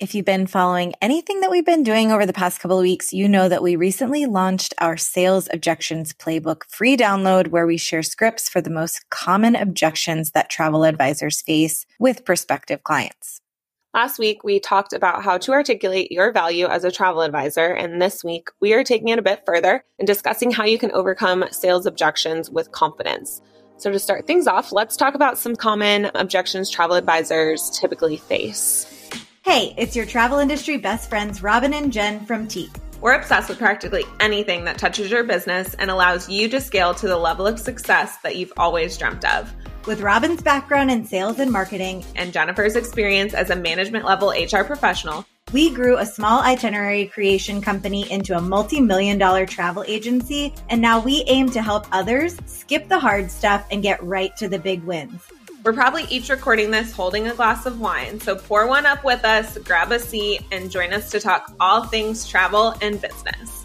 If you've been following anything that we've been doing over the past couple of weeks, you know that we recently launched our sales objections playbook free download where we share scripts for the most common objections that travel advisors face with prospective clients. Last week, we talked about how to articulate your value as a travel advisor. And this week, we are taking it a bit further and discussing how you can overcome sales objections with confidence. So, to start things off, let's talk about some common objections travel advisors typically face. Hey, it's your travel industry best friends, Robin and Jen from Tique. We're obsessed with practically anything that touches your business and allows you to scale to the level of success that you've always dreamt of. With Robin's background in sales and marketing and Jennifer's experience as a management level HR professional, we grew a small itinerary creation company into a multi million dollar travel agency, and now we aim to help others skip the hard stuff and get right to the big wins. We're probably each recording this holding a glass of wine, so pour one up with us, grab a seat, and join us to talk all things travel and business.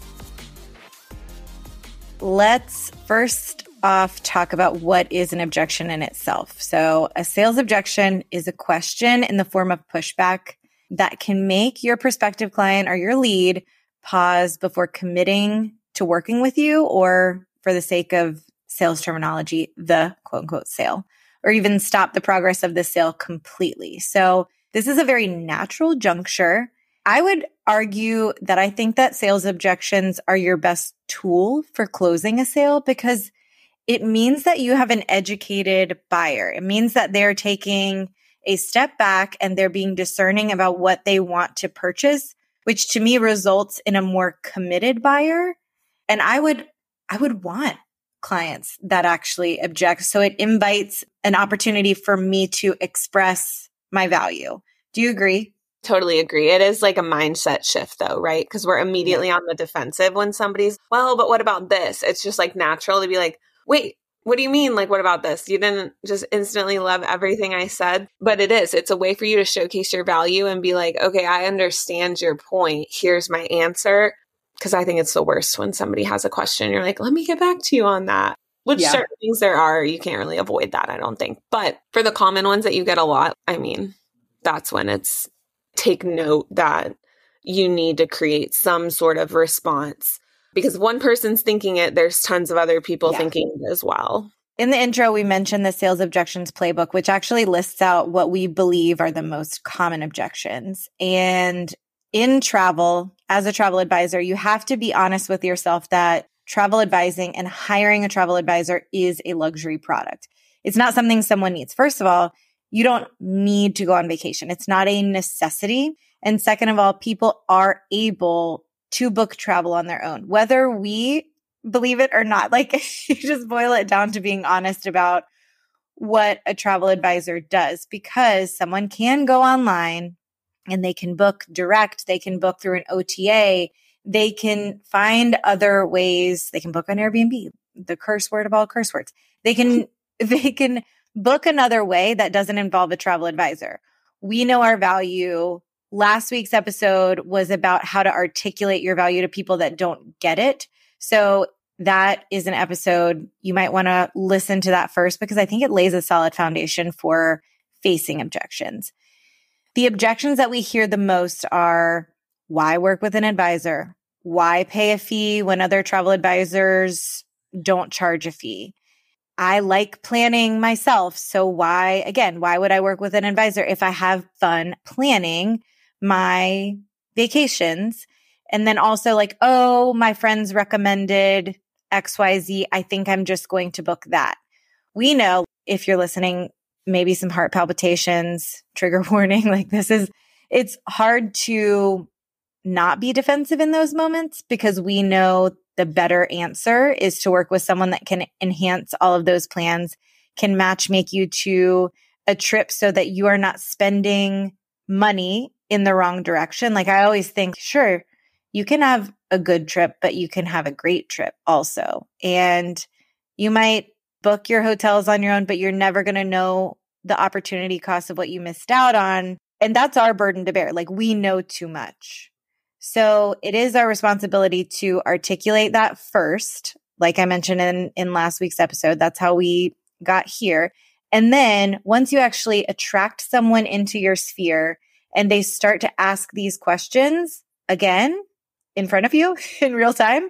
Let's first off talk about what is an objection in itself. So, a sales objection is a question in the form of pushback that can make your prospective client or your lead pause before committing to working with you or for the sake of sales terminology, the quote unquote sale or even stop the progress of the sale completely. So this is a very natural juncture. I would argue that I think that sales objections are your best tool for closing a sale because it means that you have an educated buyer. It means that they're taking a step back and they're being discerning about what they want to purchase, which to me results in a more committed buyer. And I would, I would want clients that actually object. So it invites an opportunity for me to express my value. Do you agree? Totally agree. It is like a mindset shift though, right? Because we're immediately yeah. on the defensive when somebody's, well, but what about this? It's just like natural to be like, wait, what do you mean? Like, what about this? You didn't just instantly love everything I said, but it is. It's a way for you to showcase your value and be like, okay, I understand your point. Here's my answer because I think it's the worst when somebody has a question. You're like, let me get back to you on that. Which yeah. certain things there are, you can't really avoid that, I don't think. But for the common ones that you get a lot, I mean, that's when it's take note that you need to create some sort of response because one person's thinking it, there's tons of other people yeah. thinking it as well. In the intro, we mentioned the sales objections playbook, which actually lists out what we believe are the most common objections. And in travel, as a travel advisor, you have to be honest with yourself that travel advising and hiring a travel advisor is a luxury product. It's not something someone needs. First of all, you don't need to go on vacation. It's not a necessity. And second of all, people are able to book travel on their own, whether we believe it or not. Like you just boil it down to being honest about what a travel advisor does because someone can go online and they can book direct, they can book through an OTA, they can find other ways, they can book on Airbnb, the curse word of all curse words. They can they can book another way that doesn't involve a travel advisor. We know our value. Last week's episode was about how to articulate your value to people that don't get it. So that is an episode you might want to listen to that first because I think it lays a solid foundation for facing objections. The objections that we hear the most are why work with an advisor? Why pay a fee when other travel advisors don't charge a fee? I like planning myself. So why, again, why would I work with an advisor if I have fun planning my vacations? And then also like, oh, my friends recommended XYZ. I think I'm just going to book that. We know if you're listening maybe some heart palpitations, trigger warning. Like this is, it's hard to not be defensive in those moments because we know the better answer is to work with someone that can enhance all of those plans, can match make you to a trip so that you are not spending money in the wrong direction. Like I always think, sure, you can have a good trip, but you can have a great trip also. And you might book your hotels on your own, but you're never going to know the opportunity cost of what you missed out on. And that's our burden to bear. Like we know too much. So it is our responsibility to articulate that first. Like I mentioned in, in last week's episode, that's how we got here. And then once you actually attract someone into your sphere and they start to ask these questions again in front of you in real time,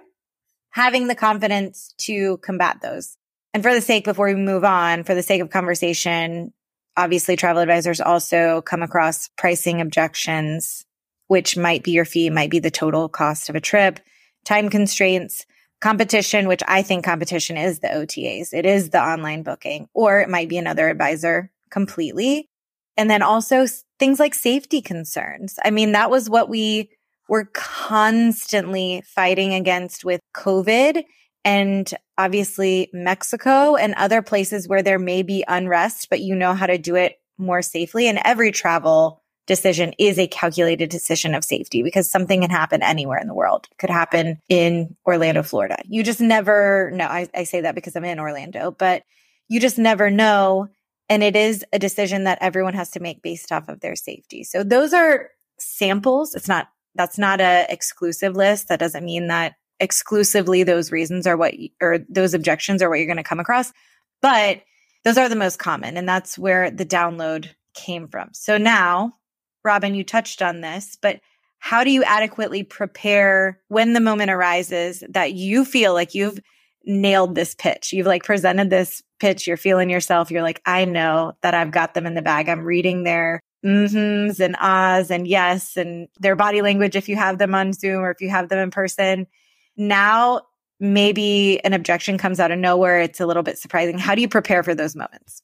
having the confidence to combat those. And for the sake, before we move on, for the sake of conversation, obviously travel advisors also come across pricing objections, which might be your fee, might be the total cost of a trip, time constraints, competition, which I think competition is the OTAs. It is the online booking, or it might be another advisor completely. And then also things like safety concerns. I mean, that was what we were constantly fighting against with COVID and obviously Mexico and other places where there may be unrest, but you know how to do it more safely. And every travel decision is a calculated decision of safety because something can happen anywhere in the world. It could happen in Orlando, Florida. You just never know. I, I say that because I'm in Orlando, but you just never know. And it is a decision that everyone has to make based off of their safety. So those are samples. It's not, that's not a exclusive list. That doesn't mean that exclusively those reasons are what, or those objections are what you're going to come across. But those are the most common. And that's where the download came from. So now, Robin, you touched on this, but how do you adequately prepare when the moment arises that you feel like you've nailed this pitch? You've like presented this pitch, you're feeling yourself, you're like, I know that I've got them in the bag. I'm reading their mm-hms and ahs and yes and their body language if you have them on Zoom or if you have them in person. Now maybe an objection comes out of nowhere. It's a little bit surprising. How do you prepare for those moments?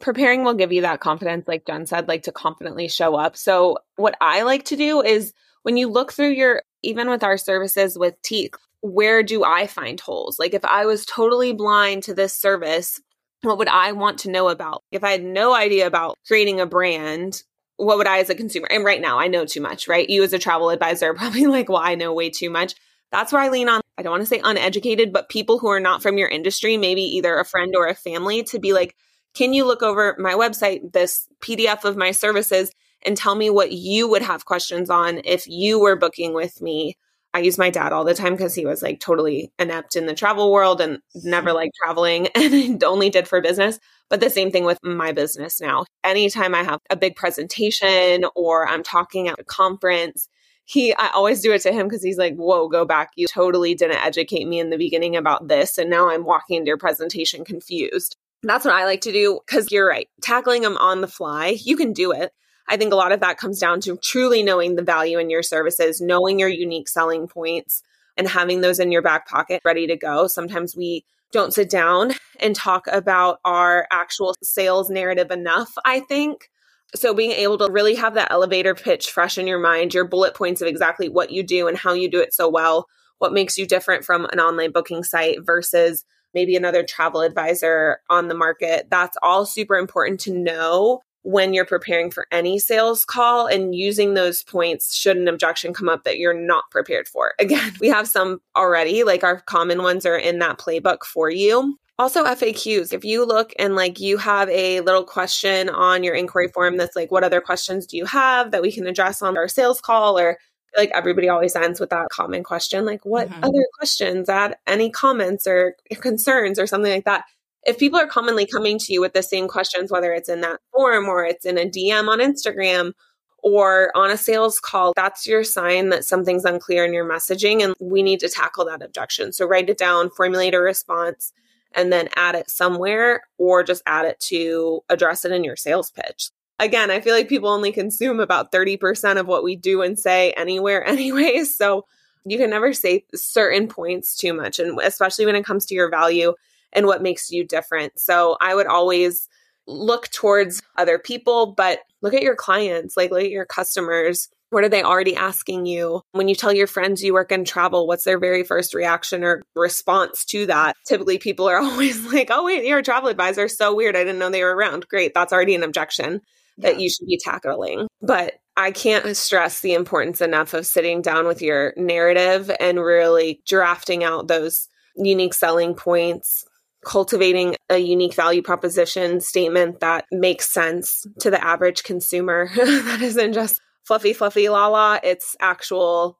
Preparing will give you that confidence, like Jen said, like to confidently show up. So, what I like to do is when you look through your, even with our services with Tique, where do I find holes? Like, if I was totally blind to this service, what would I want to know about? If I had no idea about creating a brand, what would I as a consumer? And right now, I know too much, right? You as a travel advisor probably like, well, I know way too much. That's where I lean on, I don't want to say uneducated, but people who are not from your industry, maybe either a friend or a family, to be like, can you look over my website, this PDF of my services, and tell me what you would have questions on if you were booking with me? I use my dad all the time because he was like totally inept in the travel world and never liked traveling and only did for business. But the same thing with my business now. Anytime I have a big presentation or I'm talking at a conference, he I always do it to him because he's like, whoa, go back. You totally didn't educate me in the beginning about this. And now I'm walking into your presentation confused. That's what I like to do because you're right. Tackling them on the fly, you can do it. I think a lot of that comes down to truly knowing the value in your services, knowing your unique selling points, and having those in your back pocket ready to go. Sometimes we don't sit down and talk about our actual sales narrative enough, I think. So being able to really have that elevator pitch fresh in your mind, your bullet points of exactly what you do and how you do it so well, what makes you different from an online booking site versus maybe another travel advisor on the market. That's all super important to know when you're preparing for any sales call and using those points should an objection come up that you're not prepared for. Again, we have some already, like our common ones are in that playbook for you. Also, FAQs. If you look and like you have a little question on your inquiry form that's like, what other questions do you have that we can address on our sales call? Or like everybody always ends with that common question, like, what mm-hmm. other questions? Add any comments or concerns or something like that. If people are commonly coming to you with the same questions, whether it's in that form or it's in a DM on Instagram or on a sales call, that's your sign that something's unclear in your messaging and we need to tackle that objection. So write it down, formulate a response and then add it somewhere or just add it to address it in your sales pitch. Again, I feel like people only consume about 30% of what we do and say anywhere, anyways. So you can never say certain points too much, and especially when it comes to your value and what makes you different. So I would always look towards other people, but look at your clients, like look at your customers what are they already asking you? When you tell your friends you work in travel, what's their very first reaction or response to that? Typically, people are always like, oh, wait, you're a travel advisor. So weird. I didn't know they were around. Great. That's already an objection yeah. that you should be tackling. But I can't stress the importance enough of sitting down with your narrative and really drafting out those unique selling points, cultivating a unique value proposition statement that makes sense to the average consumer that isn't just fluffy, fluffy la la. It's actual,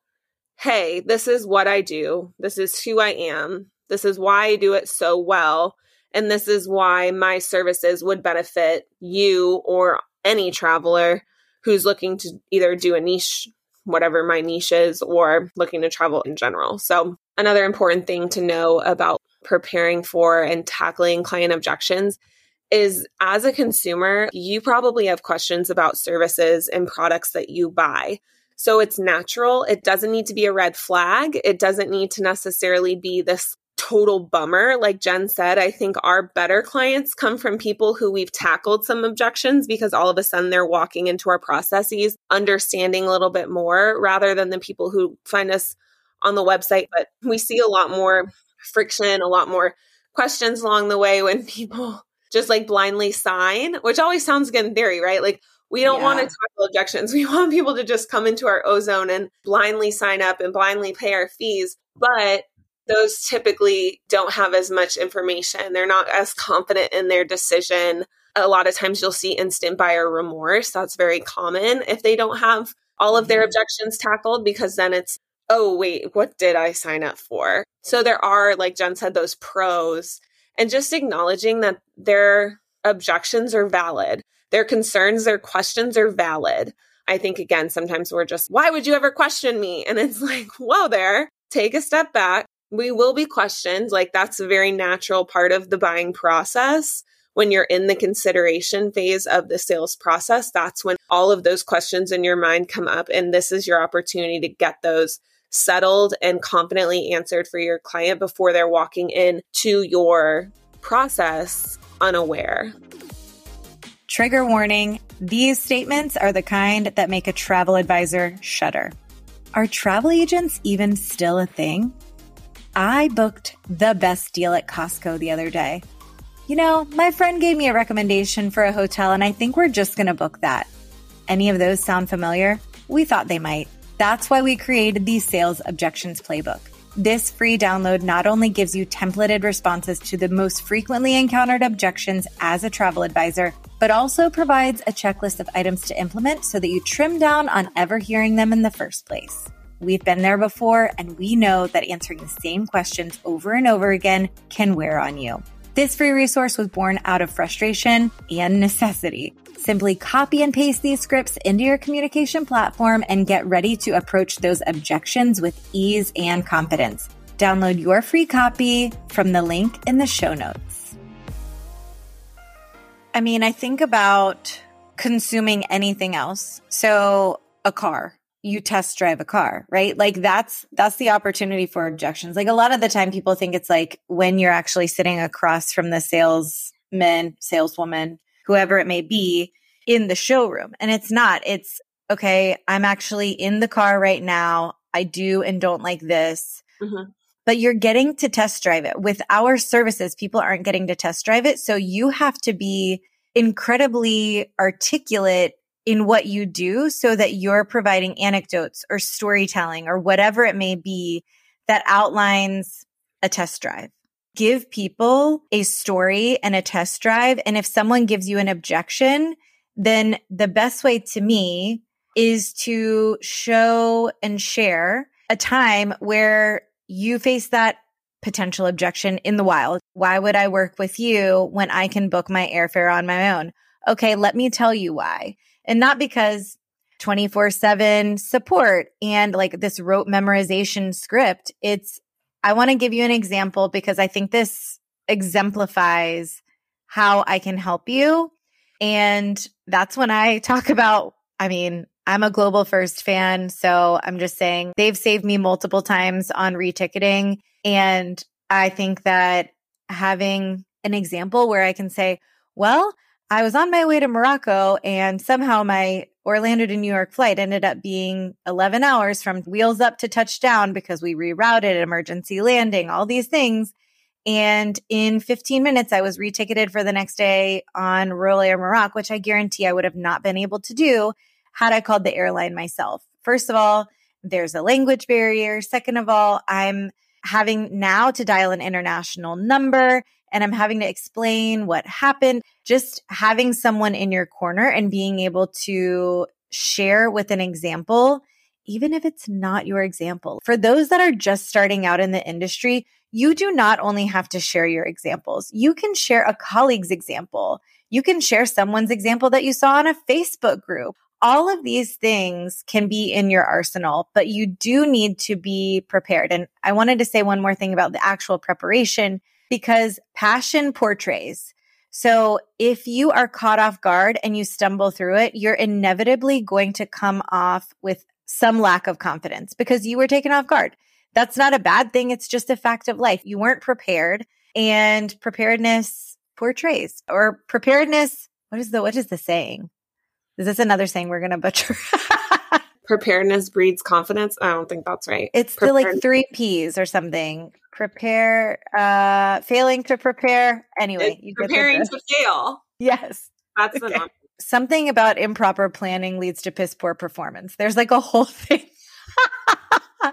hey, this is what I do. This is who I am. This is why I do it so well. And this is why my services would benefit you or any traveler who's looking to either do a niche, whatever my niche is, or looking to travel in general. So, another important thing to know about preparing for and tackling client objections is as a consumer, you probably have questions about services and products that you buy. So it's natural. It doesn't need to be a red flag. It doesn't need to necessarily be this total bummer. Like Jen said, I think our better clients come from people who we've tackled some objections because all of a sudden they're walking into our processes, understanding a little bit more rather than the people who find us on the website. But we see a lot more friction, a lot more questions along the way when people just like blindly sign, which always sounds good in theory, right? Like we don't yeah. want to tackle objections. We want people to just come into our ozone and blindly sign up and blindly pay our fees. But those typically don't have as much information. They're not as confident in their decision. A lot of times you'll see instant buyer remorse. That's very common if they don't have all of their mm-hmm. objections tackled because then it's, oh, wait, what did I sign up for? So there are, like Jen said, those pros and just acknowledging that their objections are valid, their concerns, their questions are valid. I think, again, sometimes we're just, why would you ever question me? And it's like, whoa, there, take a step back. We will be questioned. Like, that's a very natural part of the buying process. When you're in the consideration phase of the sales process, that's when all of those questions in your mind come up. And this is your opportunity to get those settled and confidently answered for your client before they're walking in to your process unaware. Trigger warning these statements are the kind that make a travel advisor shudder. Are travel agents even still a thing? I booked the best deal at Costco the other day. You know, my friend gave me a recommendation for a hotel, and I think we're just going to book that. Any of those sound familiar? We thought they might. That's why we created the Sales Objections Playbook. This free download not only gives you templated responses to the most frequently encountered objections as a travel advisor, but also provides a checklist of items to implement so that you trim down on ever hearing them in the first place. We've been there before, and we know that answering the same questions over and over again can wear on you. This free resource was born out of frustration and necessity. Simply copy and paste these scripts into your communication platform and get ready to approach those objections with ease and confidence. Download your free copy from the link in the show notes. I mean, I think about consuming anything else. So, a car, you test drive a car, right? Like that's, that's the opportunity for objections. Like a lot of the time people think it's like when you're actually sitting across from the salesman, saleswoman, whoever it may be in the showroom. And it's not, it's okay. I'm actually in the car right now. I do and don't like this. Mm-hmm. But you're getting to test drive it. With our services, people aren't getting to test drive it. So you have to be incredibly articulate in what you do so that you're providing anecdotes or storytelling or whatever it may be that outlines a test drive. Give people a story and a test drive. And if someone gives you an objection, then the best way to me is to show and share a time where you face that potential objection in the wild. Why would I work with you when I can book my airfare on my own? Okay, let me tell you why. And not because 24 7 support and like this rote memorization script. It's, I want to give you an example because I think this exemplifies how I can help you. And that's when I talk about, I mean, I'm a global first fan. So I'm just saying they've saved me multiple times on reticketing. And I think that having an example where I can say, well, I was on my way to Morocco and somehow my Orlando to New York flight ended up being 11 hours from wheels up to touchdown because we rerouted emergency landing, all these things. And in 15 minutes, I was reticketed for the next day on Royal Air Morocco, which I guarantee I would have not been able to do had I called the airline myself. First of all, there's a language barrier. Second of all, I'm having now to dial an international number and I'm having to explain what happened. Just having someone in your corner and being able to share with an example, even if it's not your example. For those that are just starting out in the industry, you do not only have to share your examples, you can share a colleague's example. You can share someone's example that you saw on a Facebook group. all of these things can be in your arsenal, but you do need to be prepared. And I wanted to say one more thing about the actual preparation because passion portrays. So if you are caught off guard and you stumble through it, you're inevitably going to come off with some lack of confidence because you were taken off guard. That's not a bad thing. It's just a fact of life. You weren't prepared and preparedness portrays or preparedness. What is the, what is the saying? Is this another saying we're going to butcher? Preparedness breeds confidence. I don't think that's right. It's the like three P's or something. Prepare, uh, failing to prepare. Anyway, you preparing to fail. Yes. That's okay. something about improper planning leads to piss poor performance. There's like a whole thing.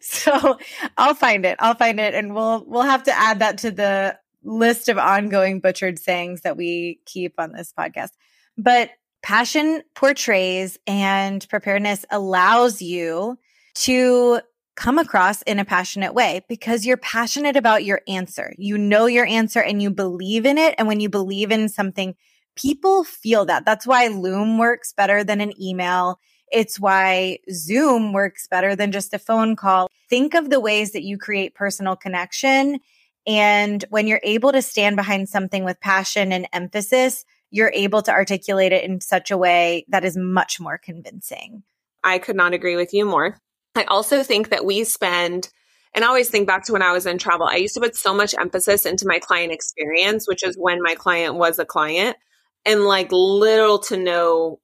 so I'll find it. I'll find it and we'll we'll have to add that to the list of ongoing butchered sayings that we keep on this podcast. But passion portrays and preparedness allows you to come across in a passionate way because you're passionate about your answer. You know your answer and you believe in it. And when you believe in something, people feel that. That's why Loom works better than an email. It's why Zoom works better than just a phone call. Think of the ways that you create personal connection. And when you're able to stand behind something with passion and emphasis, you're able to articulate it in such a way that is much more convincing. I could not agree with you more. I also think that we spend and I always think back to when I was in travel. I used to put so much emphasis into my client experience, which is when my client was a client and like little to no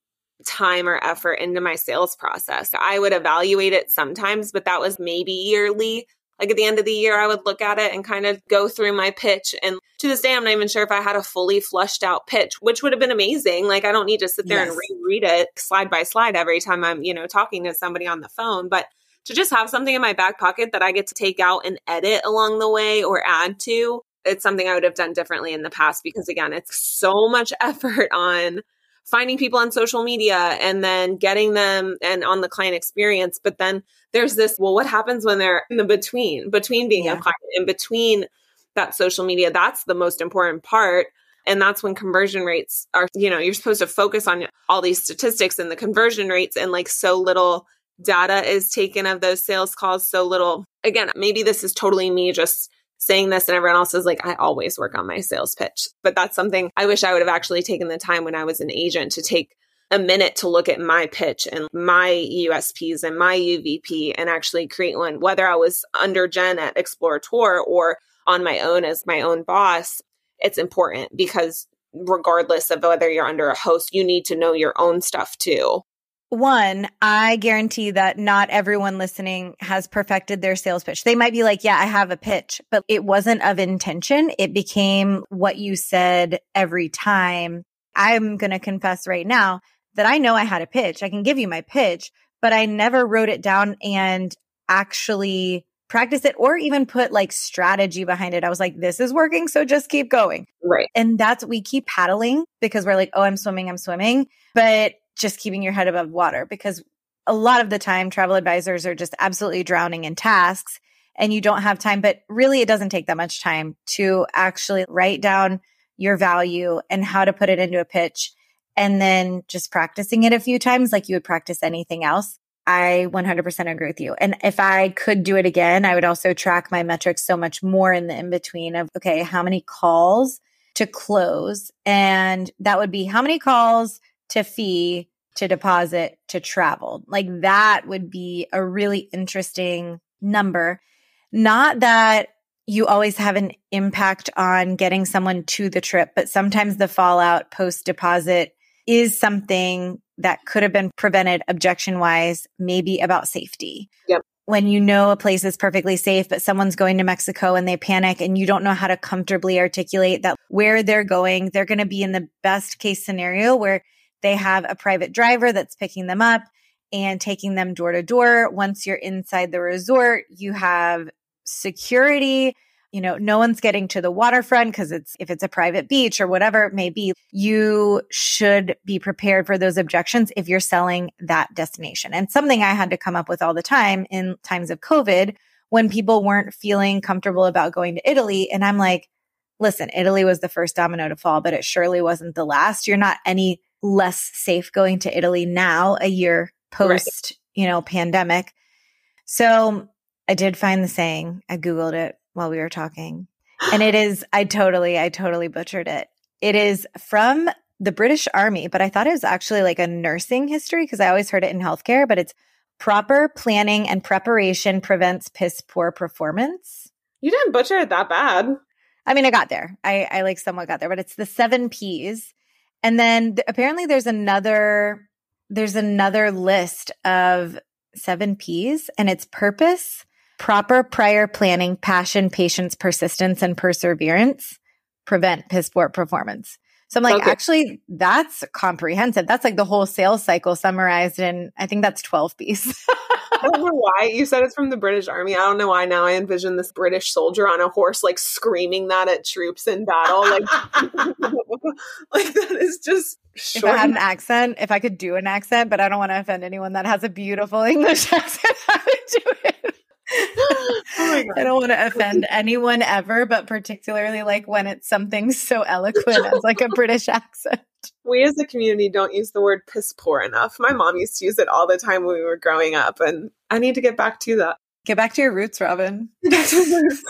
time or effort into my sales process. I would evaluate it sometimes, but that was maybe yearly. Like at the end of the year, I would look at it and kind of go through my pitch. And to this day, I'm not even sure if I had a fully flushed out pitch, which would have been amazing. Like I don't need to sit there yes. and reread it slide by slide every time I'm, you know, talking to somebody on the phone. But to just have something in my back pocket that I get to take out and edit along the way or add to it's something I would have done differently in the past because again, it's so much effort on finding people on social media and then getting them and on the client experience. But then there's this, well, what happens when they're in the between, between being yeah. a client and between that social media? That's the most important part. And that's when conversion rates are, you know, you're supposed to focus on all these statistics and the conversion rates and like so little data is taken of those sales calls. So little, again, maybe this is totally me just saying this and everyone else is like, I always work on my sales pitch. But that's something I wish I would have actually taken the time when I was an agent to take a minute to look at my pitch and my USPs and my UVP and actually create one, whether I was under Jen at Explorateur or on my own as my own boss. It's important because regardless of whether you're under a host, you need to know your own stuff too. One, I guarantee that not everyone listening has perfected their sales pitch. They might be like, yeah, I have a pitch, but it wasn't of intention. It became what you said every time. I'm going to confess right now that I know I had a pitch. I can give you my pitch, but I never wrote it down and actually practice it or even put like strategy behind it. I was like, this is working. So just keep going. Right. And that's, we keep paddling because we're like, oh, I'm swimming, I'm swimming. But just keeping your head above water because a lot of the time travel advisors are just absolutely drowning in tasks and you don't have time. But really, it doesn't take that much time to actually write down your value and how to put it into a pitch and then just practicing it a few times like you would practice anything else. I 100% agree with you. And if I could do it again, I would also track my metrics so much more in the in between of, okay, how many calls to close? And that would be how many calls to fee to deposit to travel. Like that would be a really interesting number. Not that you always have an impact on getting someone to the trip, but sometimes the fallout post deposit is something that could have been prevented objection wise, maybe about safety. Yep. When you know a place is perfectly safe, but someone's going to Mexico and they panic and you don't know how to comfortably articulate that where they're going, they're going to be in the best case scenario where they have a private driver that's picking them up and taking them door to door. Once you're inside the resort, you have security. You know, no one's getting to the waterfront because it's, if it's a private beach or whatever it may be, you should be prepared for those objections if you're selling that destination. And something I had to come up with all the time in times of COVID when people weren't feeling comfortable about going to Italy. And I'm like, listen, Italy was the first domino to fall, but it surely wasn't the last. You're not any less safe going to Italy now, a year post, right. you know, pandemic. So I did find the saying. I Googled it while we were talking. And it is, I totally, I totally butchered it. It is from the British Army, but I thought it was actually like a nursing history because I always heard it in healthcare, but it's proper planning and preparation prevents piss poor performance. You didn't butcher it that bad. I mean, I got there. I, I like somewhat got there, but it's the seven P's. And then th- apparently there's another, there's another list of seven P's and it's purpose, proper prior planning, passion, patience, persistence, and perseverance prevent piss poor performance. So I'm like, okay. actually, that's comprehensive. That's like the whole sales cycle summarized in, I think that's 12 P's. I don't know why you said it's from the British Army. I don't know why now I envision this British soldier on a horse, like screaming that at troops in battle. Like, like that is just. Short. If I had an accent, if I could do an accent, but I don't want to offend anyone that has a beautiful English accent, I would do it. Oh I don't want to offend anyone ever, but particularly like when it's something so eloquent as like a British accent. We as a community don't use the word piss poor enough. My mom used to use it all the time when we were growing up, and I need to get back to that. Get back to your roots, Robin. that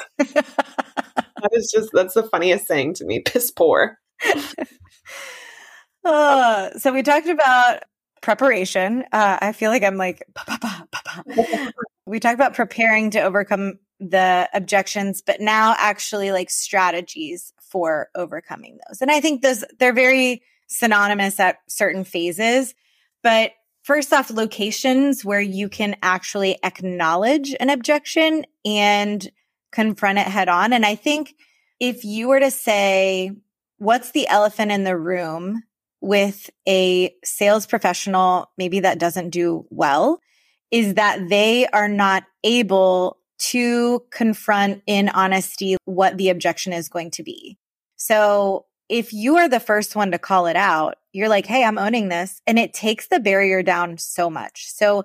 is just, that's the funniest saying to me piss poor. Uh, so we talked about preparation. Uh, I feel like I'm like, bah, bah, bah, we talked about preparing to overcome the objections, but now actually like strategies for overcoming those. And I think those, they're very synonymous at certain phases. But first off, locations where you can actually acknowledge an objection and confront it head on. And I think if you were to say, what's the elephant in the room with a sales professional, maybe that doesn't do well, is that they are not able to confront in honesty what the objection is going to be. So if you are the first one to call it out, you're like, Hey, I'm owning this. And it takes the barrier down so much. So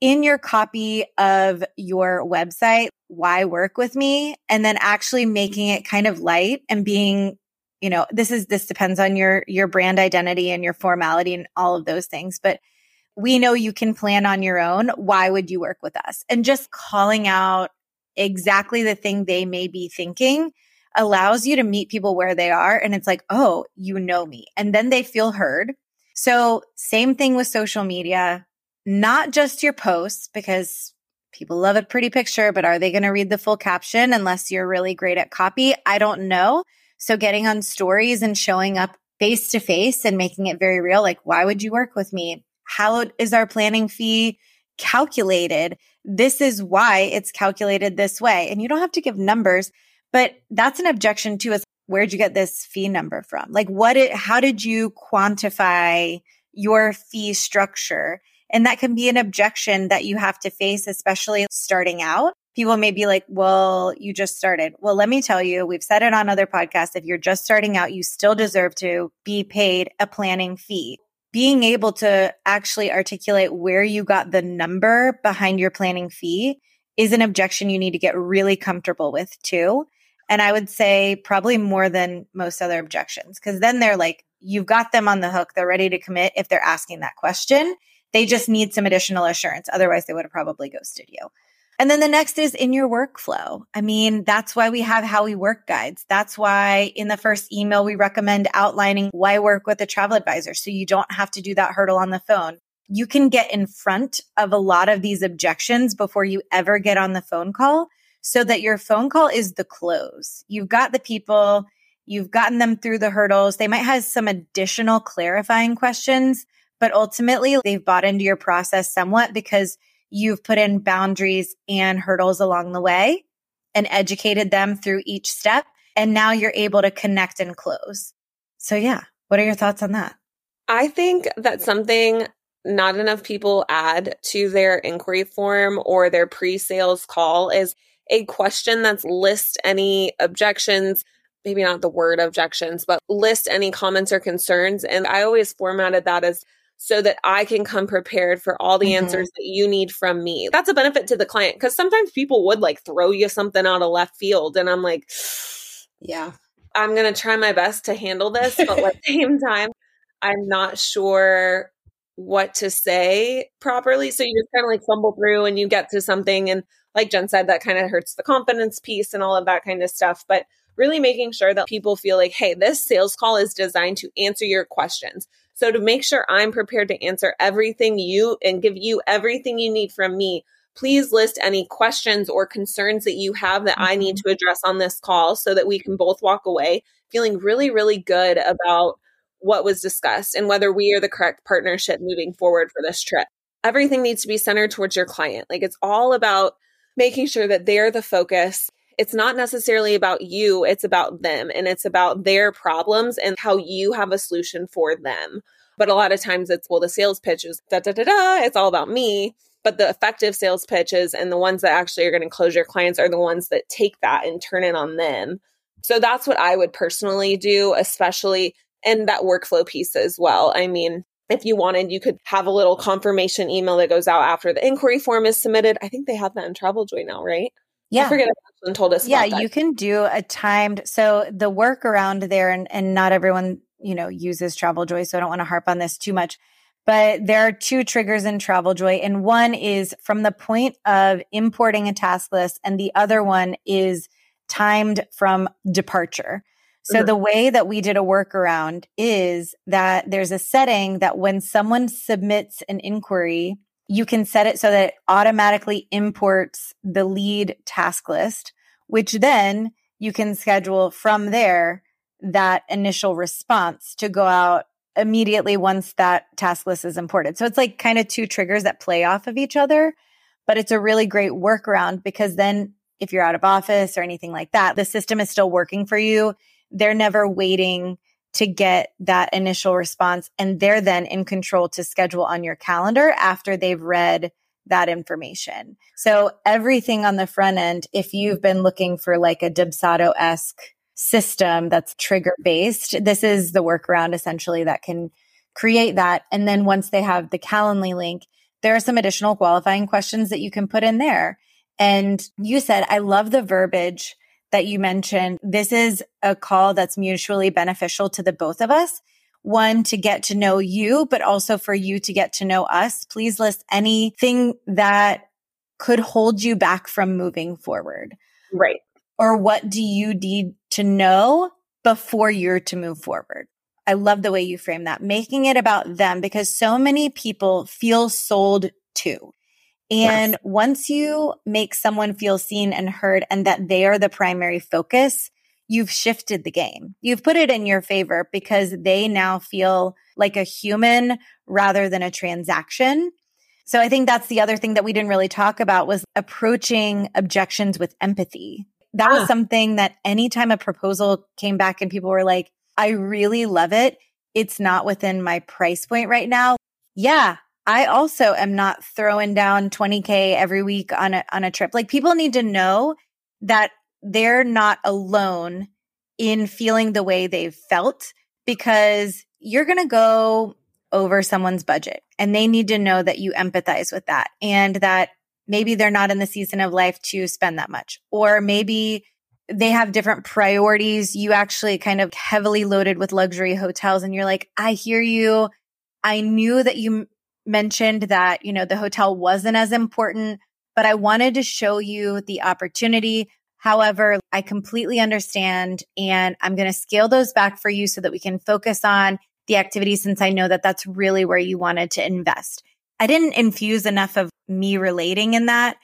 in your copy of your website, why work with me? And then actually making it kind of light and being you know, this is, this depends on your, your brand identity and your formality and all of those things. But we know you can plan on your own. Why would you work with us? And just calling out exactly the thing they may be thinking allows you to meet people where they are. And it's like, oh, you know me. And then they feel heard. So same thing with social media, not just your posts because people love a pretty picture, but are they going to read the full caption unless you're really great at copy? I don't know. So getting on stories and showing up face to face and making it very real. Like, why would you work with me? How is our planning fee calculated? This is why it's calculated this way. And you don't have to give numbers, but that's an objection too is where'd you get this fee number from? Like what it, how did you quantify your fee structure? And that can be an objection that you have to face, especially starting out people may be like, well, you just started. Well, let me tell you, we've said it on other podcasts. If you're just starting out, you still deserve to be paid a planning fee. Being able to actually articulate where you got the number behind your planning fee is an objection you need to get really comfortable with too. And I would say probably more than most other objections, because then they're like, you've got them on the hook. They're ready to commit if they're asking that question. They just need some additional assurance. Otherwise, they would have probably ghosted you. And then the next is in your workflow. I mean, that's why we have how we work guides. That's why in the first email, we recommend outlining why work with a travel advisor. So you don't have to do that hurdle on the phone. You can get in front of a lot of these objections before you ever get on the phone call so that your phone call is the close. You've got the people, you've gotten them through the hurdles. They might have some additional clarifying questions, but ultimately they've bought into your process somewhat because you've put in boundaries and hurdles along the way and educated them through each step. And now you're able to connect and close. So, yeah, what are your thoughts on that? I think that's something not enough people add to their inquiry form or their pre sales call is a question that's list any objections, maybe not the word objections, but list any comments or concerns. And I always formatted that as so that I can come prepared for all the mm-hmm. answers that you need from me. That's a benefit to the client because sometimes people would like throw you something out of left field. And I'm like, yeah, I'm going to try my best to handle this. But at the same time, I'm not sure what to say properly. So you just kind of like fumble through and you get to something. And like Jen said, that kind of hurts the confidence piece and all of that kind of stuff. But really making sure that people feel like, hey, this sales call is designed to answer your questions. So to make sure I'm prepared to answer everything you and give you everything you need from me, please list any questions or concerns that you have that I need mm-hmm. to address on this call so that we can both walk away feeling really, really good about what was discussed and whether we are the correct partnership moving forward for this trip. Everything needs to be centered towards your client. Like it's all about making sure that they're the focus. It's not necessarily about you, it's about them and it's about their problems and how you have a solution for them. But a lot of times it's, well, the sales pitch is da da da da, it's all about me. But the effective sales pitches and the ones that actually are going to close your clients are the ones that take that and turn it on them. So that's what I would personally do, especially in that workflow piece as well. I mean, if you wanted, you could have a little confirmation email that goes out after the inquiry form is submitted. I think they have that in Travel TravelJoy now, right? Yeah. I forget if someone told us. Yeah, you can do a timed. So the workaround there, and, and not everyone, you know, uses TravelJoy. So I don't want to harp on this too much. But there are two triggers in TravelJoy, and one is from the point of importing a task list, and the other one is timed from departure. So mm-hmm. the way that we did a workaround is that there's a setting that when someone submits an inquiry, you can set it so that it automatically imports the lead task list, which then you can schedule from there that initial response to go out immediately once that task list is imported. So it's like kind of two triggers that play off of each other, but it's a really great workaround because then if you're out of office or anything like that, the system is still working for you. They're never waiting to get that initial response and they're then in control to schedule on your calendar after they've read that information. So everything on the front end, if you've been looking for like a Dubsado-esque system that's trigger based, this is the workaround essentially that can create that. And then once they have the Calendly link, there are some additional qualifying questions that you can put in there. And you said, I love the verbiage that you mentioned. This is a call that's mutually beneficial to the both of us. One, to get to know you, but also for you to get to know us. Please list anything that could hold you back from moving forward. Right. Or what do you need to know before you're to move forward? I love the way you frame that, making it about them because so many people feel sold to. And yes. once you make someone feel seen and heard and that they are the primary focus, you've shifted the game. You've put it in your favor because they now feel like a human rather than a transaction. So I think that's the other thing that we didn't really talk about was approaching objections with empathy. That was ah. something that anytime a proposal came back and people were like, I really love it. It's not within my price point right now. Yeah, I also am not throwing down 20k every week on a on a trip. Like people need to know that they're not alone in feeling the way they've felt because you're going to go over someone's budget and they need to know that you empathize with that and that maybe they're not in the season of life to spend that much or maybe they have different priorities. You actually kind of heavily loaded with luxury hotels and you're like, I hear you. I knew that you mentioned that, you know, the hotel wasn't as important, but I wanted to show you the opportunity. However, I completely understand and I'm going to scale those back for you so that we can focus on the activity since I know that that's really where you wanted to invest. I didn't infuse enough of me relating in that,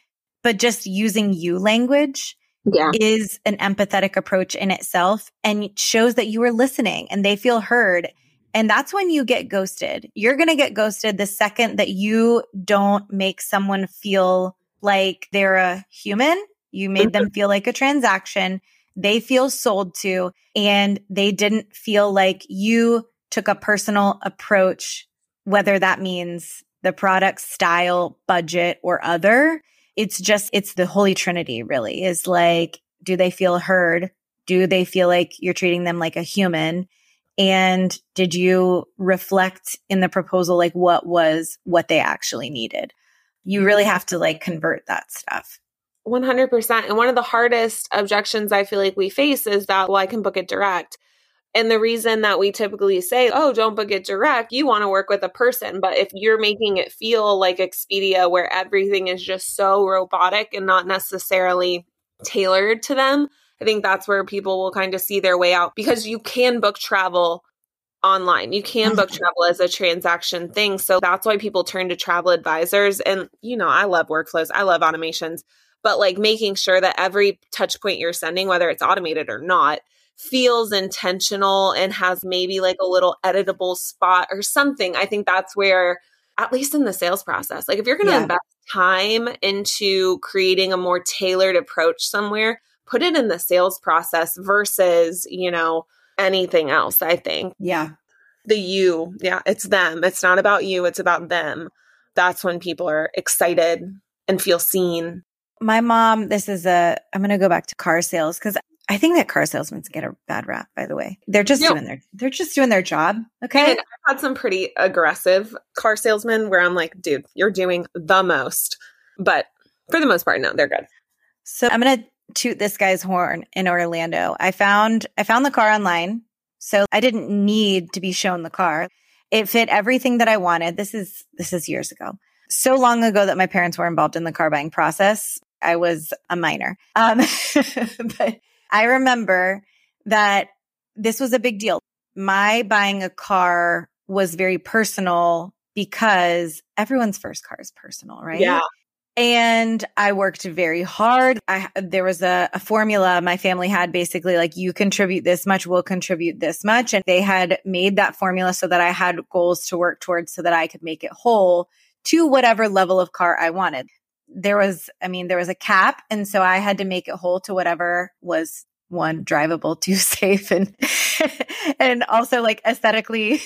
but just using you language yeah. is an empathetic approach in itself and shows that you were listening and they feel heard and that's when you get ghosted. You're going to get ghosted the second that you don't make someone feel like they're a human. You made them mm-hmm. feel like a transaction. They feel sold to, and they didn't feel like you took a personal approach, whether that means the product style, budget, or other. It's just, it's the holy trinity, really, is like, do they feel heard? Do they feel like you're treating them like a human? And did you reflect in the proposal, like what was what they actually needed? You really have to like convert that stuff. 100%. And one of the hardest objections I feel like we face is that, well, I can book it direct. And the reason that we typically say, oh, don't book it direct, you want to work with a person. But if you're making it feel like Expedia, where everything is just so robotic and not necessarily tailored to them, I think that's where people will kind of see their way out because you can book travel online. You can book mm-hmm. travel as a transaction thing. So that's why people turn to travel advisors. And, you know, I love workflows, I love automations, but like making sure that every touch point you're sending, whether it's automated or not, feels intentional and has maybe like a little editable spot or something. I think that's where, at least in the sales process, like if you're going to yeah. invest time into creating a more tailored approach somewhere, put it in the sales process versus, you know, anything else, I think. Yeah. The you, yeah, it's them. It's not about you, it's about them. That's when people are excited and feel seen. My mom, this is a, I'm going to go back to car sales because I think that car salesmen get a bad rap, by the way. They're just doing their, they're just doing their job. Okay. And I've had some pretty aggressive car salesmen where I'm like, dude, you're doing the most. But for the most part, no, they're good. So I'm going to toot this guy's horn in Orlando. I found I found the car online. So I didn't need to be shown the car. It fit everything that I wanted. This is this is years ago. So long ago that my parents were involved in the car buying process. I was a minor. Um, but I remember that this was a big deal. My buying a car was very personal because everyone's first car is personal, right? Yeah. And I worked very hard. I, there was a, a, formula my family had basically like, you contribute this much, we'll contribute this much. And they had made that formula so that I had goals to work towards so that I could make it whole to whatever level of car I wanted. There was, I mean, there was a cap. And so I had to make it whole to whatever was one drivable, two safe and, and also like aesthetically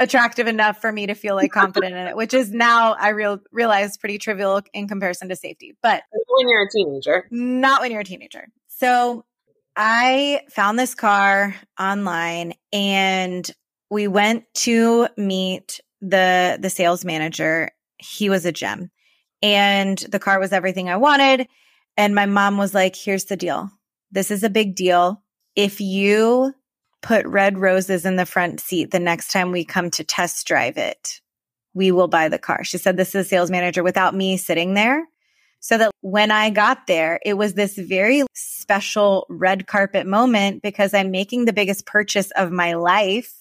attractive enough for me to feel like confident in it, which is now I real realize pretty trivial in comparison to safety. But when you're a teenager, not when you're a teenager. So I found this car online and we went to meet the the sales manager. He was a gem. And the car was everything I wanted. And my mom was like, here's the deal. This is a big deal. If you put red roses in the front seat the next time we come to test drive it. We will buy the car. She said, this is a sales manager without me sitting there. So that when I got there, it was this very special red carpet moment because I'm making the biggest purchase of my life.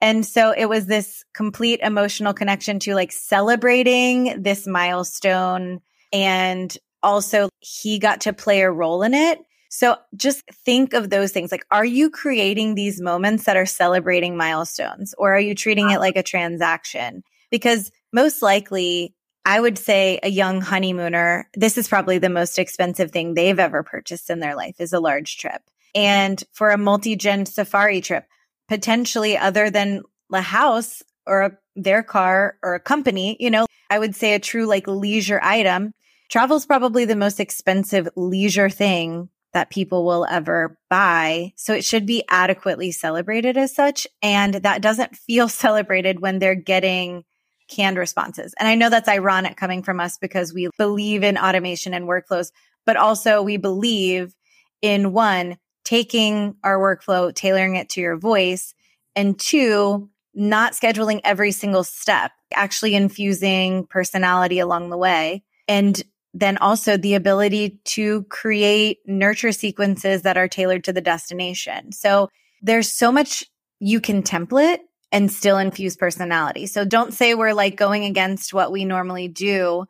And so it was this complete emotional connection to like celebrating this milestone. And also he got to play a role in it. So just think of those things. Like, are you creating these moments that are celebrating milestones or are you treating it like a transaction? Because most likely, I would say a young honeymooner, this is probably the most expensive thing they've ever purchased in their life is a large trip. And for a multi-gen safari trip, potentially other than the house or a, their car or a company, you know, I would say a true like leisure item. Travel is probably the most expensive leisure thing that people will ever buy. So it should be adequately celebrated as such. And that doesn't feel celebrated when they're getting canned responses. And I know that's ironic coming from us because we believe in automation and workflows, but also we believe in one, taking our workflow, tailoring it to your voice, and two, not scheduling every single step, actually infusing personality along the way. And then also the ability to create nurture sequences that are tailored to the destination. So there's so much you can template and still infuse personality. So don't say we're like going against what we normally do.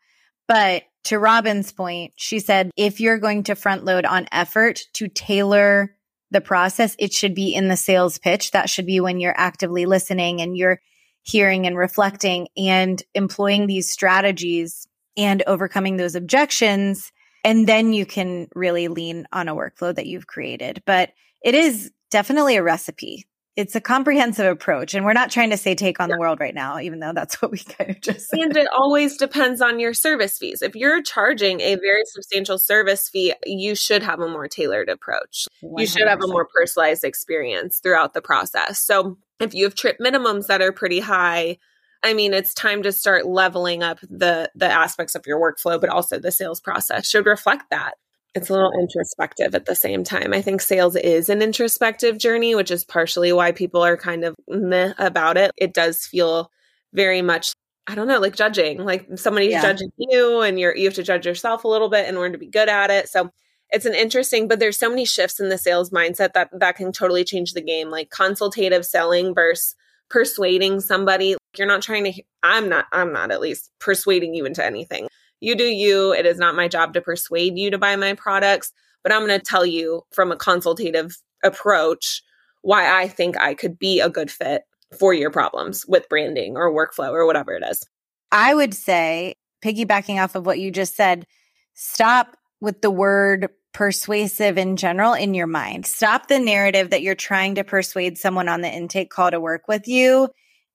But to Robin's point, she said, if you're going to front load on effort to tailor the process, it should be in the sales pitch. That should be when you're actively listening and you're hearing and reflecting and employing these strategies and overcoming those objections. And then you can really lean on a workflow that you've created. But it is definitely a recipe. It's a comprehensive approach. And we're not trying to say take on yeah. the world right now, even though that's what we kind of just said. And it always depends on your service fees. If you're charging a very substantial service fee, you should have a more tailored approach. 100%. You should have a more personalized experience throughout the process. So if you have trip minimums that are pretty high, I mean, it's time to start leveling up the the aspects of your workflow, but also the sales process should reflect that. it's a little introspective at the same time. I think sales is an introspective journey, which is partially why people are kind of meh about it. It does feel very much I don't know, like judging, like somebody's yeah. judging you and you're you have to judge yourself a little bit in order to be good at it. So it's an interesting, but there's so many shifts in the sales mindset that that can totally change the game, like consultative selling versus persuading somebody. You're not trying to I'm not I'm not at least persuading you into anything. You do you. It is not my job to persuade you to buy my products, but I'm going to tell you from a consultative approach why I think I could be a good fit for your problems with branding or workflow or whatever it is. I would say, piggybacking off of what you just said, stop with the word persuasive in general in your mind. Stop the narrative that you're trying to persuade someone on the intake call to work with you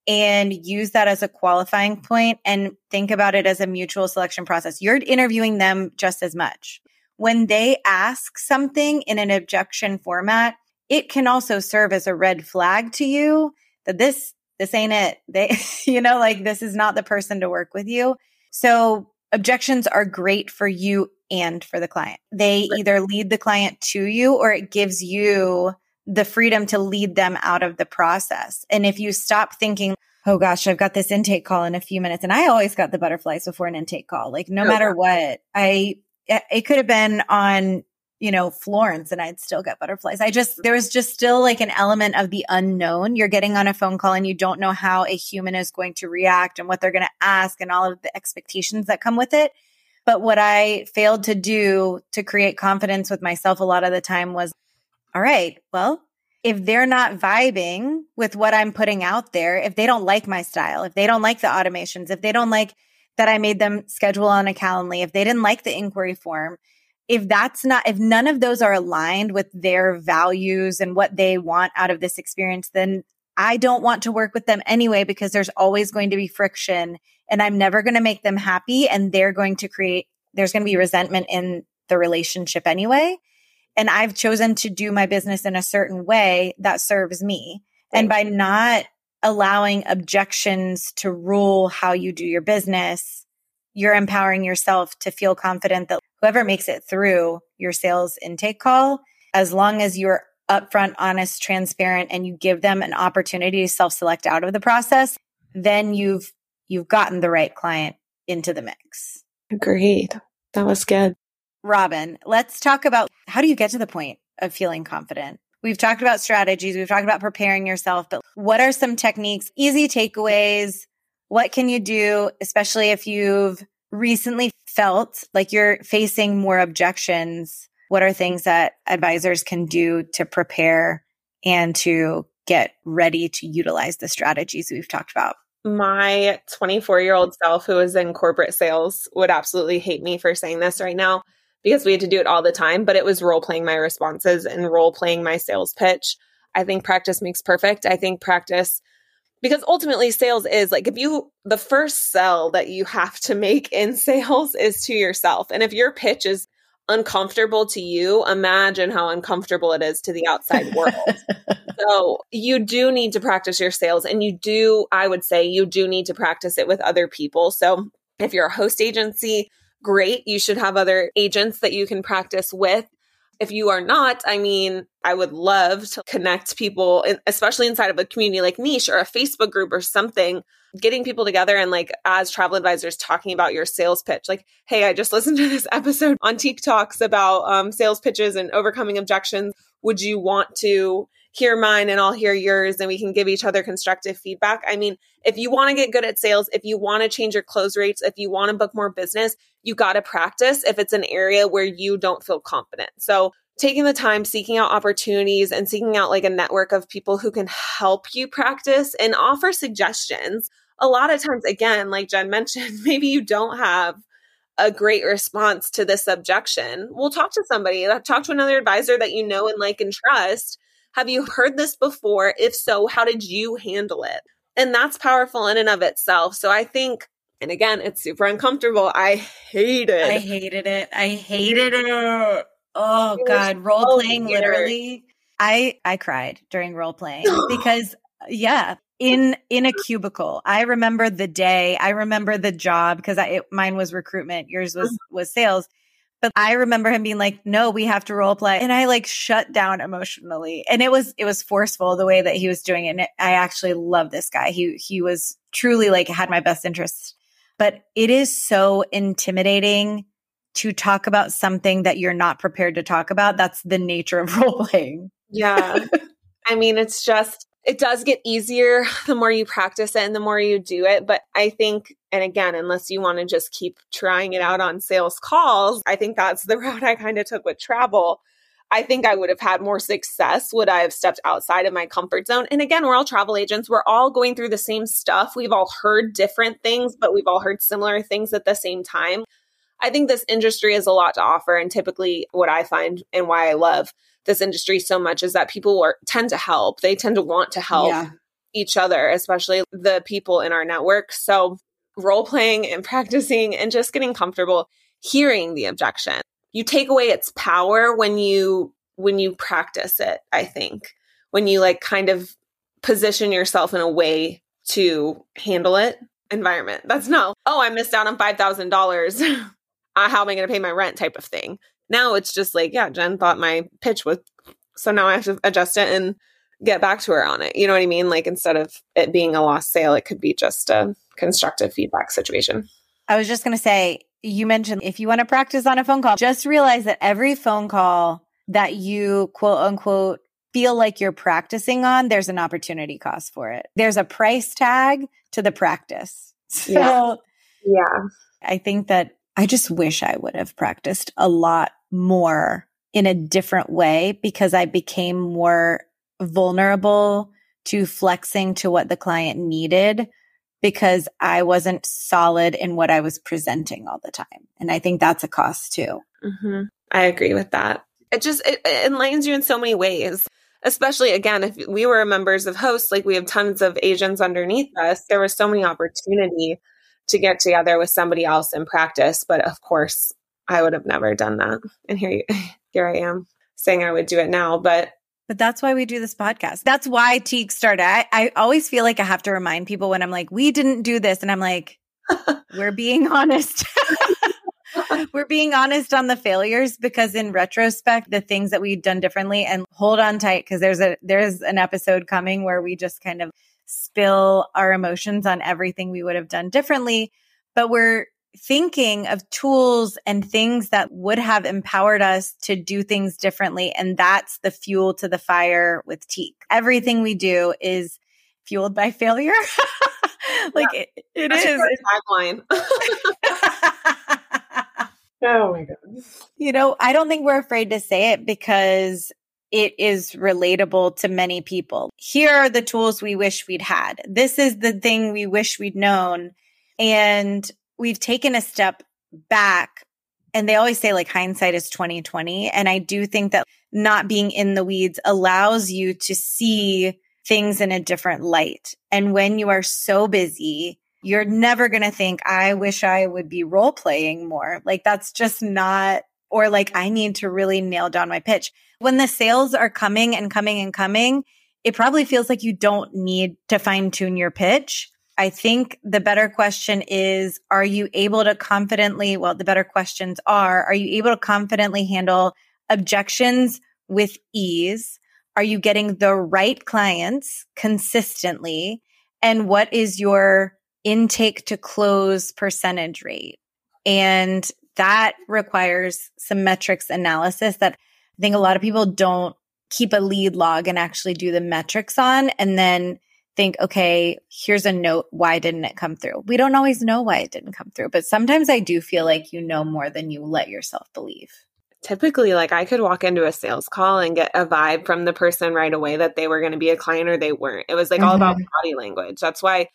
and use that as a qualifying point and think about it as a mutual selection process. You're interviewing them just as much. When they ask something in an objection format, it can also serve as a red flag to you that this this ain't it. They you know like this is not the person to work with you. So objections are great for you and for the client. They either lead the client to you or it gives you the freedom to lead them out of the process. And if you stop thinking, oh gosh, I've got this intake call in a few minutes, and I always got the butterflies before an intake call, like no oh, matter what, I, it could have been on you know, Florence and I'd still get butterflies. I just, there was just still like an element of the unknown. You're getting on a phone call and you don't know how a human is going to react and what they're going to ask and all of the expectations that come with it. But what I failed to do to create confidence with myself a lot of the time was, all right, well, if they're not vibing with what I'm putting out there, if they don't like my style, if they don't like the automations, if they don't like that I made them schedule on a Calendly, if they didn't like the inquiry form, if that's not, if none of those are aligned with their values and what they want out of this experience, then I don't want to work with them anyway because there's always going to be friction and I'm never going to make them happy. And they're going to create, there's going to be resentment in the relationship anyway. And I've chosen to do my business in a certain way that serves me. Right. And by not allowing objections to rule how you do your business, you're empowering yourself to feel confident that whoever makes it through your sales intake call, as long as you're upfront, honest, transparent, and you give them an opportunity to self-select out of the process, then you've you've gotten the right client into the mix. Agreed. That was good. Robin, let's talk about how do you get to the point of feeling confident? We've talked about strategies, we've talked about preparing yourself, but what are some techniques, easy takeaways? What can you do, especially if you've recently felt like you're facing more objections, what are things that advisors can do to prepare and to get ready to utilize the strategies we've talked about? My 24 year old self, who is in corporate sales, would absolutely hate me for saying this right now because we had to do it all the time, but it was role playing my responses and role playing my sales pitch. I think practice makes perfect. I think practice because ultimately sales is like if you the first sell that you have to make in sales is to yourself and if your pitch is uncomfortable to you imagine how uncomfortable it is to the outside world so you do need to practice your sales and you do i would say you do need to practice it with other people so if you're a host agency great you should have other agents that you can practice with if you are not, I mean, I would love to connect people, especially inside of a community like niche or a Facebook group or something, getting people together and like as travel advisors talking about your sales pitch. Like, hey, I just listened to this episode on Tique Talks about um, sales pitches and overcoming objections. Would you want to hear mine and I'll hear yours and we can give each other constructive feedback. I mean, if you want to get good at sales, if you want to change your close rates, if you want to book more business, you got to practice if it's an area where you don't feel confident. So, taking the time, seeking out opportunities and seeking out like a network of people who can help you practice and offer suggestions. A lot of times, again, like Jen mentioned, maybe you don't have a great response to this objection. We'll talk to somebody, uh, talk to another advisor that you know and like and trust have you heard this before? If so, how did you handle it? And that's powerful in and of itself. So I think, and again, it's super uncomfortable. I hate it. I hated it. I hated it. Oh it God, role so playing weird. literally. I I cried during role playing because yeah, in in a cubicle. I remember the day. I remember the job because I it, mine was recruitment. Yours was mm. was sales. But I remember him being like, no, we have to role play. And I like shut down emotionally. And it was, it was forceful the way that he was doing it. And I actually love this guy. He, he was truly like had my best interests. But it is so intimidating to talk about something that you're not prepared to talk about. That's the nature of role playing. Yeah. I mean, it's just, it does get easier the more you practice it and the more you do it. But I think, and again, unless you want to just keep trying it out on sales calls, I think that's the route I kind of took with travel. I think I would have had more success would I have stepped outside of my comfort zone. And again, we're all travel agents. We're all going through the same stuff. We've all heard different things, but we've all heard similar things at the same time. I think this industry has a lot to offer. And typically, what I find and why I love this industry so much is that people are, tend to help. They tend to want to help yeah. each other, especially the people in our network. So, role playing and practicing and just getting comfortable hearing the objection. You take away its power when you when you practice it, I think. When you like kind of position yourself in a way to handle it environment. That's no, oh, I missed out on $5,000. uh, how am I going to pay my rent type of thing. Now it's just like, yeah, Jen thought my pitch was, so now I have to adjust it and get back to her on it. You know what I mean? Like instead of it being a lost sale, it could be just a constructive feedback situation. I was just going to say, you mentioned if you want to practice on a phone call, just realize that every phone call that you quote unquote feel like you're practicing on, there's an opportunity cost for it. There's a price tag to the practice. So, yeah. yeah. I think that I just wish I would have practiced a lot more in a different way because I became more vulnerable to flexing to what the client needed because I wasn't solid in what I was presenting all the time. And I think that's a cost too. Mm-hmm. I agree with that. It just, it, it enlightens you in so many ways. Especially again, if we were members of hosts, like we have tons of Asians underneath us, there was so many opportunity to get together with somebody else and practice. But of course, I would have never done that. And here, you, here I am saying I would do it now. But but that's why we do this podcast. That's why Tique started. I, I always feel like I have to remind people when I'm like, we didn't do this. And I'm like, we're being honest. we're being honest on the failures because in retrospect, the things that we've done differently and hold on tight because there's a there's an episode coming where we just kind of spill our emotions on everything we would have done differently. But we're thinking of tools and things that would have empowered us to do things differently. And that's the fuel to the fire with Tique. Everything we do is fueled by failure. like yeah. it, it is. Tagline. oh my God. You know, I don't think we're afraid to say it because it is relatable to many people. Here are the tools we wish we'd had. This is the thing we wish we'd known. And we've taken a step back. And they always say like hindsight is 2020. And I do think that not being in the weeds allows you to see things in a different light. And when you are so busy, you're never going to think, I wish I would be role playing more. Like that's just not, or like I need to really nail down my pitch when the sales are coming and coming and coming, it probably feels like you don't need to fine tune your pitch. I think the better question is Are you able to confidently? Well, the better questions are Are you able to confidently handle objections with ease? Are you getting the right clients consistently? And what is your intake to close percentage rate? And that requires some metrics analysis that I think a lot of people don't keep a lead log and actually do the metrics on and then think, okay, here's a note. Why didn't it come through? We don't always know why it didn't come through, but sometimes I do feel like you know more than you let yourself believe. Typically, like I could walk into a sales call and get a vibe from the person right away that they were going to be a client or they weren't. It was like mm-hmm. all about mm-hmm. body language. That's why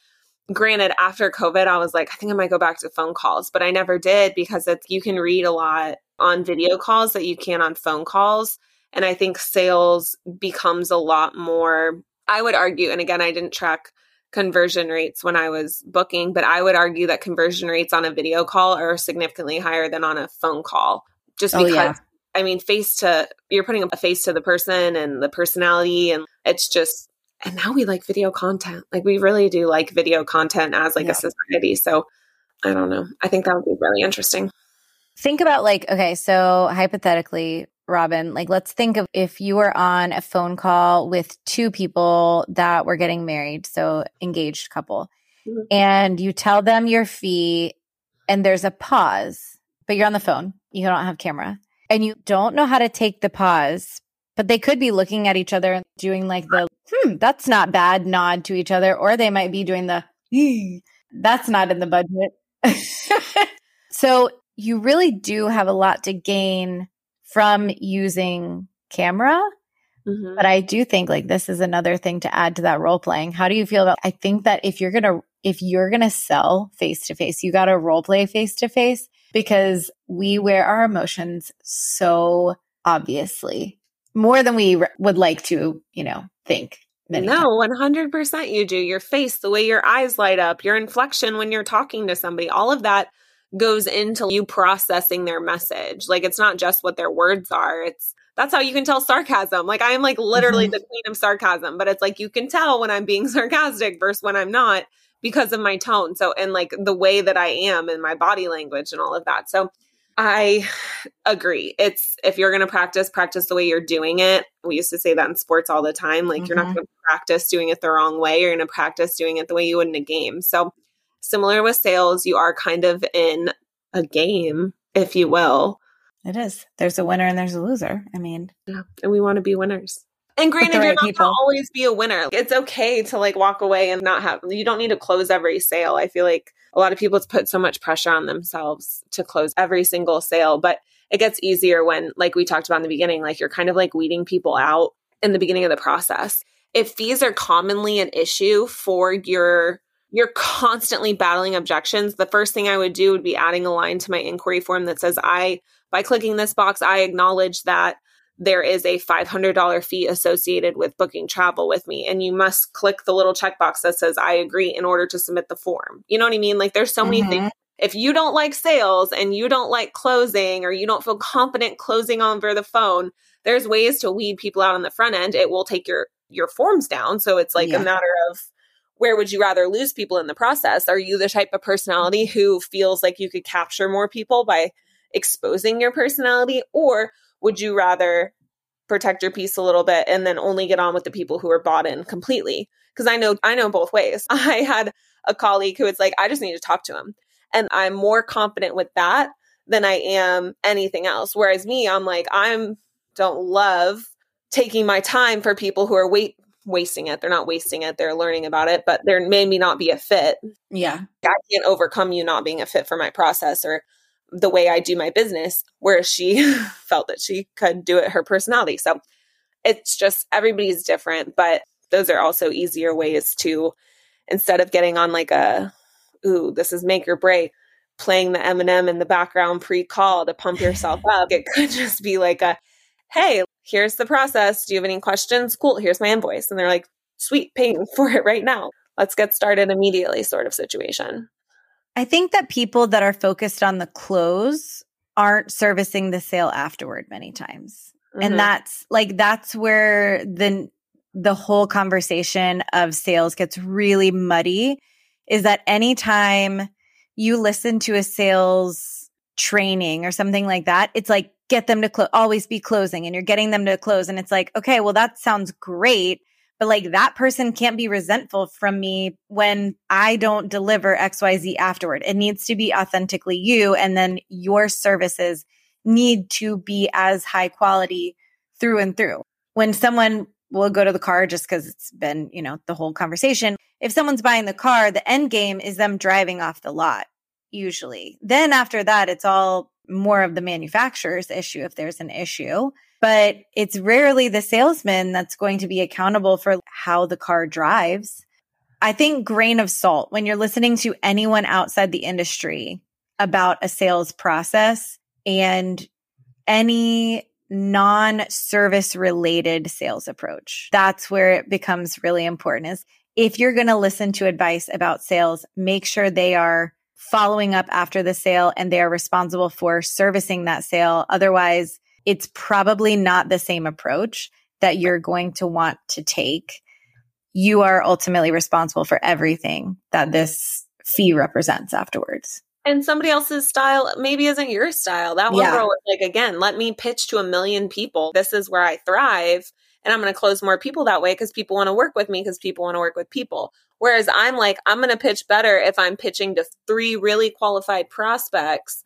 granted after covid i was like i think i might go back to phone calls but i never did because it's you can read a lot on video calls that you can on phone calls. And I think sales becomes a lot more, I would argue, and again, I didn't track conversion rates when I was booking, but I would argue that conversion rates on a video call are significantly higher than on a phone call. Just because, oh, yeah. I mean, face to, you're putting a face to the person and the personality, and it's just, and now we like video content. Like we really do like video content as like yeah. a society. So I don't know. I think that would be really interesting. Think about like, okay, so hypothetically, Robin, like let's think of if you were on a phone call with two people that were getting married, so engaged couple, mm-hmm. and you tell them your fee and there's a pause, but you're on the phone, you don't have camera, and you don't know how to take the pause, but they could be looking at each other and doing like the, hmm, that's not bad nod to each other, or they might be doing the, that's not in the budget. so you really do have a lot to gain from using camera. Mm-hmm. But I do think like this is another thing to add to that role playing. How do you feel about I think that if you're going to if you're going to sell face to face, you got to role play face to face because we wear our emotions so obviously more than we would like to, you know, think. No, one hundred percent. You do your face, the way your eyes light up, your inflection when you're talking to somebody, all of that goes into you processing their message. Like it's not just what their words are. It's that's how you can tell sarcasm. Like I am like literally mm-hmm. the queen of sarcasm, but it's like you can tell when I'm being sarcastic versus when I'm not because of my tone. So and like the way that I am and my body language and all of that. So I agree. It's if you're going to practice, practice the way you're doing it. We used to say that in sports all the time. Like mm-hmm. you're not mm-hmm. going to practice doing it the wrong way. You're going to practice doing it the way you would in a game. So similar with sales, you are kind of in a game, if you will. It is. There's a winner and there's a loser. I mean, yeah, and we want to be winners. And granted, right you're not people. always be a winner. It's okay to like walk away and not have. You don't need to close every sale. I feel like a lot of people it's put so much pressure on themselves to close every single sale, but it gets easier when, like we talked about in the beginning, like you're kind of like weeding people out in the beginning of the process. If fees are commonly an issue for your you're constantly battling objections, the first thing I would do would be adding a line to my inquiry form that says, I, by clicking this box, I acknowledge that there is a $500 fee associated with booking travel with me. And you must click the little checkbox that says, I agree in order to submit the form. You know what I mean? Like there's so mm-hmm. many things. If you don't like sales and you don't like closing or you don't feel confident closing over the phone, there's ways to weed people out on the front end. It will take your your forms down. So it's like yeah. a matter of where would you rather lose people in the process? Are you the type of personality who feels like you could capture more people by exposing your personality? Or would you rather protect your peace a little bit and then only get on with the people who are bought in completely? Because I know I know both ways. I had a colleague who was like, I just need to talk to him. And I'm more confident with that than I am anything else. Whereas me, I'm like, I'm don't love taking my time for people who are wait wasting it. They're not wasting it. They're learning about it, but there may me not be a fit. Yeah. I can't overcome you not being a fit for my process or the way I do my business, whereas she felt that she could do it her personality. So it's just everybody's different, but those are also easier ways to instead of getting on like a ooh, this is make or break, playing the Eminem in the background pre-call to pump yourself up. It could just be like a hey, here's the process. Do you have any questions? Cool, here's my invoice. And they're like, sweet, paying for it right now. Let's get started immediately, sort of situation. I think that people that are focused on the close aren't servicing the sale afterward many times. Mm-hmm. And that's like, that's where the, the whole conversation of sales gets really muddy is that anytime you listen to a sales training or something like that, it's like get them to clo- always be closing and you're getting them to close. And it's like, okay, well, that sounds great. But like that person can't be resentful from me when I don't deliver XYZ afterward. It needs to be authentically you. And then your services need to be as high quality through and through. When someone will go to the car just because it's been, you know, the whole conversation. If someone's buying the car, the end game is them driving off the lot, usually. Then after that, it's all more of the manufacturer's issue if there's an issue. But it's rarely the salesman that's going to be accountable for how the car drives. I think grain of salt when you're listening to anyone outside the industry about a sales process and any non service related sales approach. That's where it becomes really important is if you're going to listen to advice about sales, make sure they are following up after the sale and they are responsible for servicing that sale. Otherwise, it's probably not the same approach that you're going to want to take. You are ultimately responsible for everything that this fee represents afterwards. And somebody else's style maybe isn't your style. That one Yeah. girl, was like, again, let me pitch to a million people. This is where I thrive. And I'm going to close more people that way because people want to work with me because people want to work with people. Whereas I'm like, I'm going to pitch better if I'm pitching to three really qualified prospects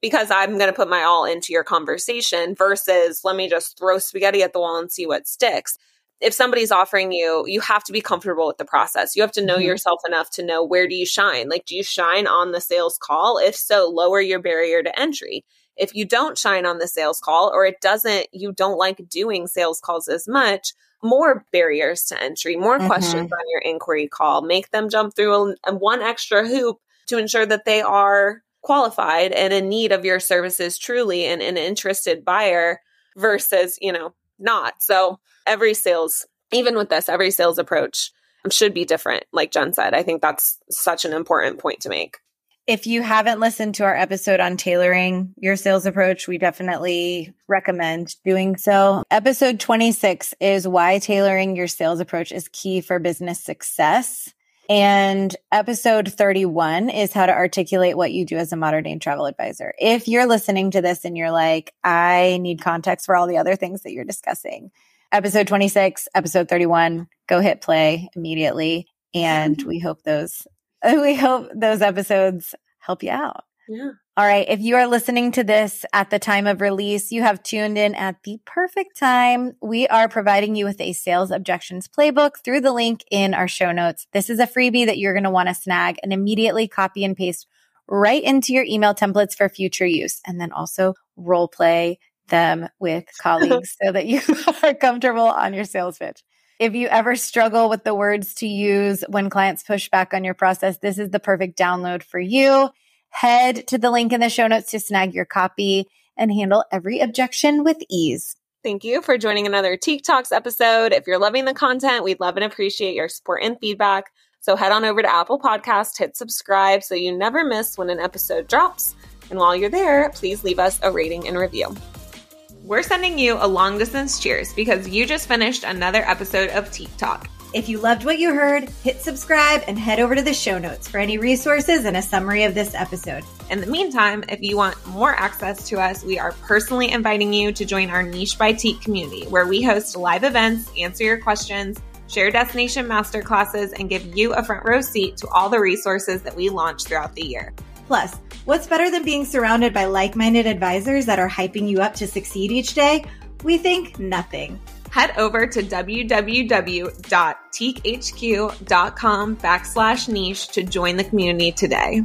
because I'm going to put my all into your conversation versus let me just throw spaghetti at the wall and see what sticks. If somebody's offering you, you have to be comfortable with the process. You have to know Mhm. yourself enough to know where do you shine? Like, do you shine on the sales call? If so, lower your barrier to entry. If you don't shine on the sales call or it doesn't, you don't like doing sales calls as much, more barriers to entry, more Mhm. questions on your inquiry call, make them jump through a, a one extra hoop to ensure that they are qualified and in need of your services truly and an interested buyer versus, you know, not. So every sales, even with this, every sales approach should be different. Like Jen said, I think that's such an important point to make. If you haven't listened to our episode on tailoring your sales approach, we definitely recommend doing so. Episode 26 is why tailoring your sales approach is key for business success. And episode 31 is how to articulate what you do as a modern day travel advisor. If you're listening to this and you're like, I need context for all the other things that you're discussing, episode 26, episode 31, go hit play immediately. And we hope those, we hope those episodes help you out. Yeah. All right. If you are listening to this at the time of release, you have tuned in at the perfect time. We are providing you with a sales objections playbook through the link in our show notes. This is a freebie that you're going to want to snag and immediately copy and paste right into your email templates for future use. And then also role play them with colleagues so that you are comfortable on your sales pitch. If you ever struggle with the words to use when clients push back on your process, this is the perfect download for you. Head to the link in the show notes to snag your copy and handle every objection with ease. Thank you for joining another Tique Talks episode. If you're loving the content, we'd love and appreciate your support and feedback. So head on over to Apple Podcast, hit subscribe so you never miss when an episode drops. And while you're there, please leave us a rating and review. We're sending you a long distance cheers because you just finished another episode of Tique Talk. If you loved what you heard, hit subscribe and head over to the show notes for any resources and a summary of this episode. In the meantime, if you want more access to us, we are personally inviting you to join our Niche by Tique community, where we host live events, answer your questions, share destination masterclasses, and give you a front row seat to all the resources that we launch throughout the year. Plus, what's better than being surrounded by like minded advisors that are hyping you up to succeed each day? We think nothing. Head over to www.tiquehq.com backslash niche to join the community today.